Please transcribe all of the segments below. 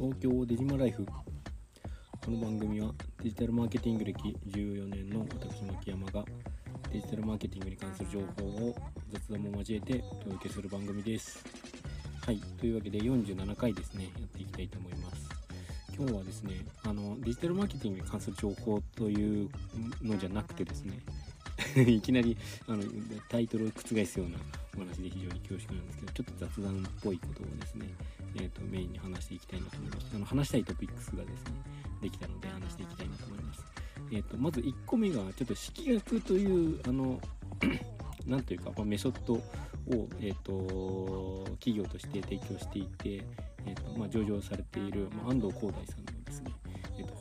東京デジマライフ。この番組はデジタルマーケティング歴14年の私牧山がデジタルマーケティングに関する情報を雑談も交えてお届けする番組です。はい。というわけで47回ですねやっていきたいと思います。今日はですねあのデジタルマーケティングに関する情報というのじゃなくてですね いきなりあのタイトルを覆すようなお話で非常に恐縮なんですけどちょっと雑談っぽいことをですね、えーと、メインに話していきたいなと思います。あの話したいトピックスがですねできたので話していきたいなと思います、えーと、まず1個目がちょっと式学というあの なんというか、まあ、メソッドを、えーと、企業として提供していて、えーとまあ、上場されている、まあ、安藤光大さんです、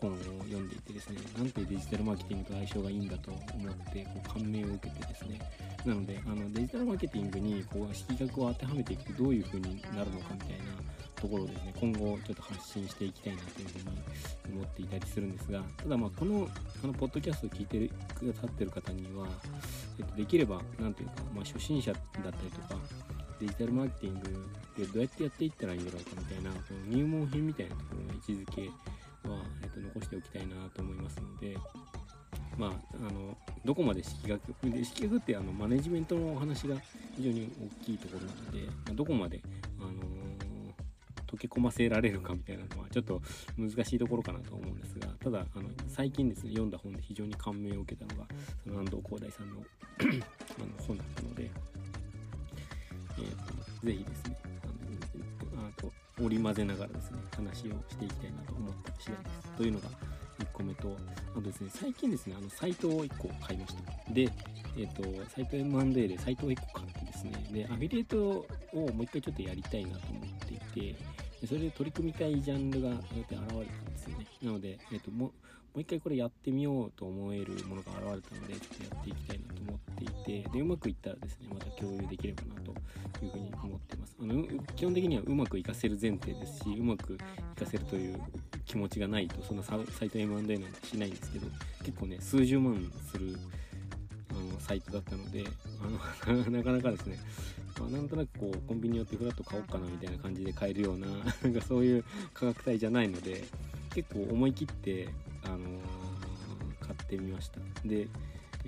本を読んでいてですねなんてデジタルマーケティングと相性がいいんだと思ってこう感銘を受けてですね。なのであのデジタルマーケティングにこう式学を当てはめていくとどういう風になるのかみたいなところをですね今後ちょっと発信していきたいなというふうに思っていたりするんですがただまあこのあのポッドキャストを聞いてくださってる方には、えっと、できれば何というか、まあ、初心者だったりとかデジタルマーケティングでどうやってやっていったらいいんだろうかみたいなこの入門編みたいなところの位置づけは、えっと、残しておきたいなと思いますのでまあ、あのどこまで式学で式学ってあのマネジメントのお話が非常に大きいところなので、まあ、どこまで、あの溶け込ませられるかみたいなのはちょっと難しいところかなと思うんですがただあの最近ですね読んだ本で非常に感銘を受けたのがその安藤光大さんの あの本だったので、えーと、ぜひですねあの織り交ぜながらですね話をしていきたいなと思った次第ですというのが1個目とあとですね最近ですねあのサイトを1個買いましたでえっ、ー、とサイト M&A でサイトを1個買ってですねでアフィリエイトをもう一回ちょっとやりたいなと思っていてそれで取り組みたいジャンルがこうやって現れたんですよね。なので、えっと、もう、もう一回これやってみようと思えるものが現れたので、ちょっとやっていきたいなと思っていて、で、うまくいったらですね、また共有できればなというふうに。基本的にはうまくいかせる前提ですし、うまくいかせるという気持ちがないと、そのサイト M&A なんてしないんですけど、結構ね、数十万するあのサイトだったのであの なかなかですねまあ、なんとなくこうコンビニ寄ってフラット買おうかなみたいな感じで買えるような なんかそういう価格帯じゃないので結構思い切って、あのー、買ってみました。で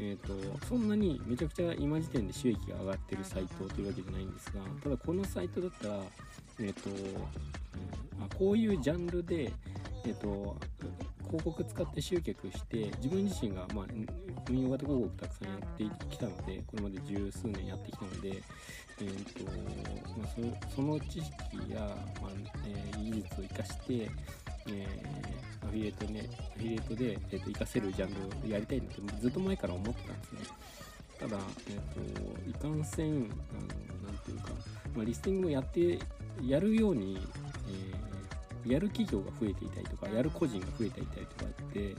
えーと、そんなにめちゃくちゃ今時点で収益が上がってるサイトというわけじゃないんですがただこのサイトだったら、えーとうん、あこういうジャンルで、えーと広告使って集客して自分自身が、まあ、運用型広告たくさんやってきたのでこれまで十数年やってきたので、えーとまあ、その知識や、まあえー、技術を生かして、えー、アフィリエイトねアフィリエイトで、えーと、活かせるジャンルをやりたいなってずっと前から思ってたんですね。ただ、えーと、いかんせんあのなんていうか、まあ、リスティングをやってやるように、えー、やる企業が増えていたりとかやる個人が増えていたりとかって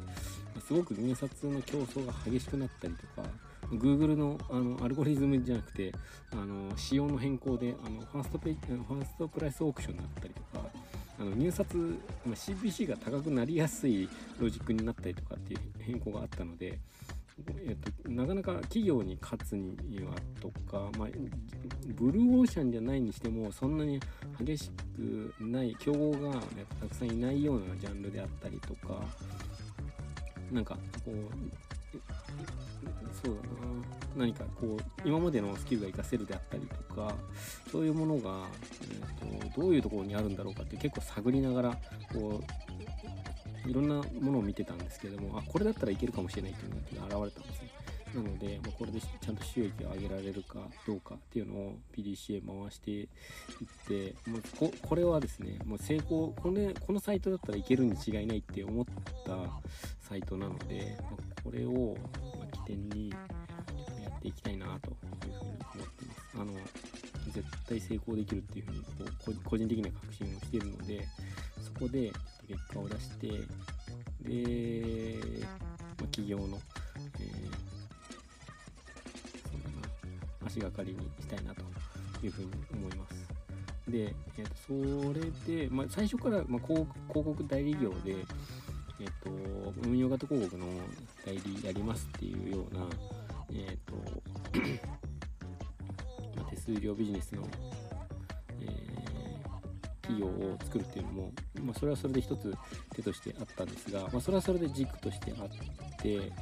すごく入札の競争が激しくなったりとか Google のあのアルゴリズムじゃなくてあの仕様の変更であのファーストペファーストプライスオークションだったりとかあの入札まあ CPC が高くなりやすいロジックになったりとかっていう変更があったので、えっと、なかなか企業に勝つにはとか、まあ、ブルーオーシャンじゃないにしてもそんなに激しくない競合がたくさんいないようなジャンルであったりとかなんかこうそうだな何かこう今までのスキルが活かせるであったりとかそういうものが、えーと、どういうところにあるんだろうかって結構探りながらこういろんなものを見てたんですけどもあこれだったらいけるかもしれないっていうのが現れたんですね。なので、まあ、これでちゃんと収益を上げられるかどうかっていうのを PDCA 回していってもうここれはですねもう成功これこのサイトだったらいけるに違いないって思ったサイトなので、まあ、これを起点にやっていきたいなというふうに。絶対成功できるっていうふうにこう個人的な確信をしているのでそこで結果を出してで、ま、企業の、えー足がかりにしたいなというふうに思います。で、えー、とそれで、まあ、最初から、まあ、広告代理業で、えーと、運用型広告の代理やりますっていうような、えーと、数料ビジネスの、え企業を作るっていうのも、まあ、それはそれで一つ手としてあったんですが、まあ、それはそれで軸としてあって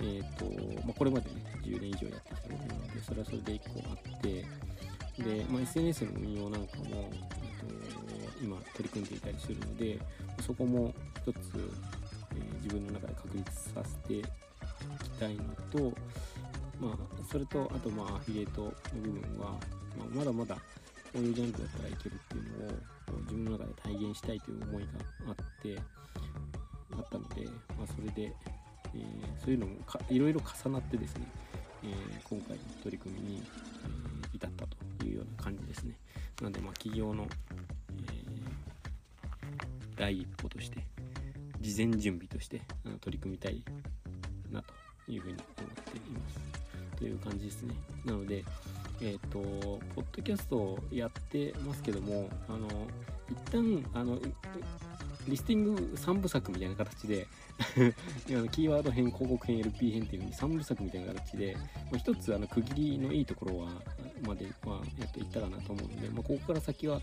えーとまあ、これまでね10年以上やってきたものなのでそれはそれで1個あってで、まあ、SNS の運用なんかも、えーと、今取り組んでいたりするのでそこも一つ、えー、自分の中で確立させていきたいのと、まあ、それとあとまあアフィリエイトの部分は、まあ、まだまだこういうジャンルだったらいけるっていうのを自分の中で体現したいという思いがあってあったので、まあ、それでえー、そういうのもいろいろ重なってですね、えー、今回の取り組みに、えー、至ったというような感じですね。なので、まあ、企業の、え第一歩として事前準備としてあの取り組みたいなというふうに思っていますという感じですね。なので、えっ、と、ポッドキャストをやってますけども、あの、一旦、あの、リスティング3部作みたいな形で キーワード編、広告編、LP 編っていう風に3部作みたいな形で、まあ、一つあの区切りのいいところはまではやっといったかなと思うので、まあ、ここから先は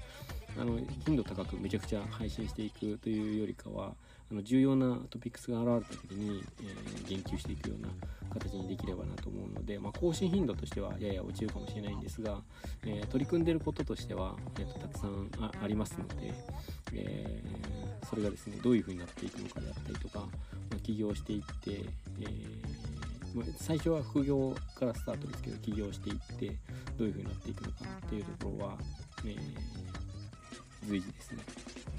あの頻度高くめちゃくちゃ配信していくというよりかはあの重要なトピックスが現れた時に、えー、言及していくような形にできればなと思うので、まあ、更新頻度としてはやや落ちるかもしれないんですが、えー、取り組んでることとしては、えーと、たくさんありますので、えー、それがですねどういう風になっていくのかであったりとか、まあ、起業していって、えま、最初は副業からスタートですけど起業していってどういう風になっていくのかっていうところは、えー随時ですね、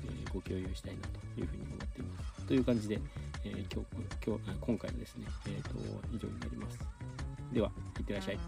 えー、ご共有したいなというふうに思っています。という感じで、えー、今日今日今回のですね、えーと、以上になります。では、いってらっしゃい。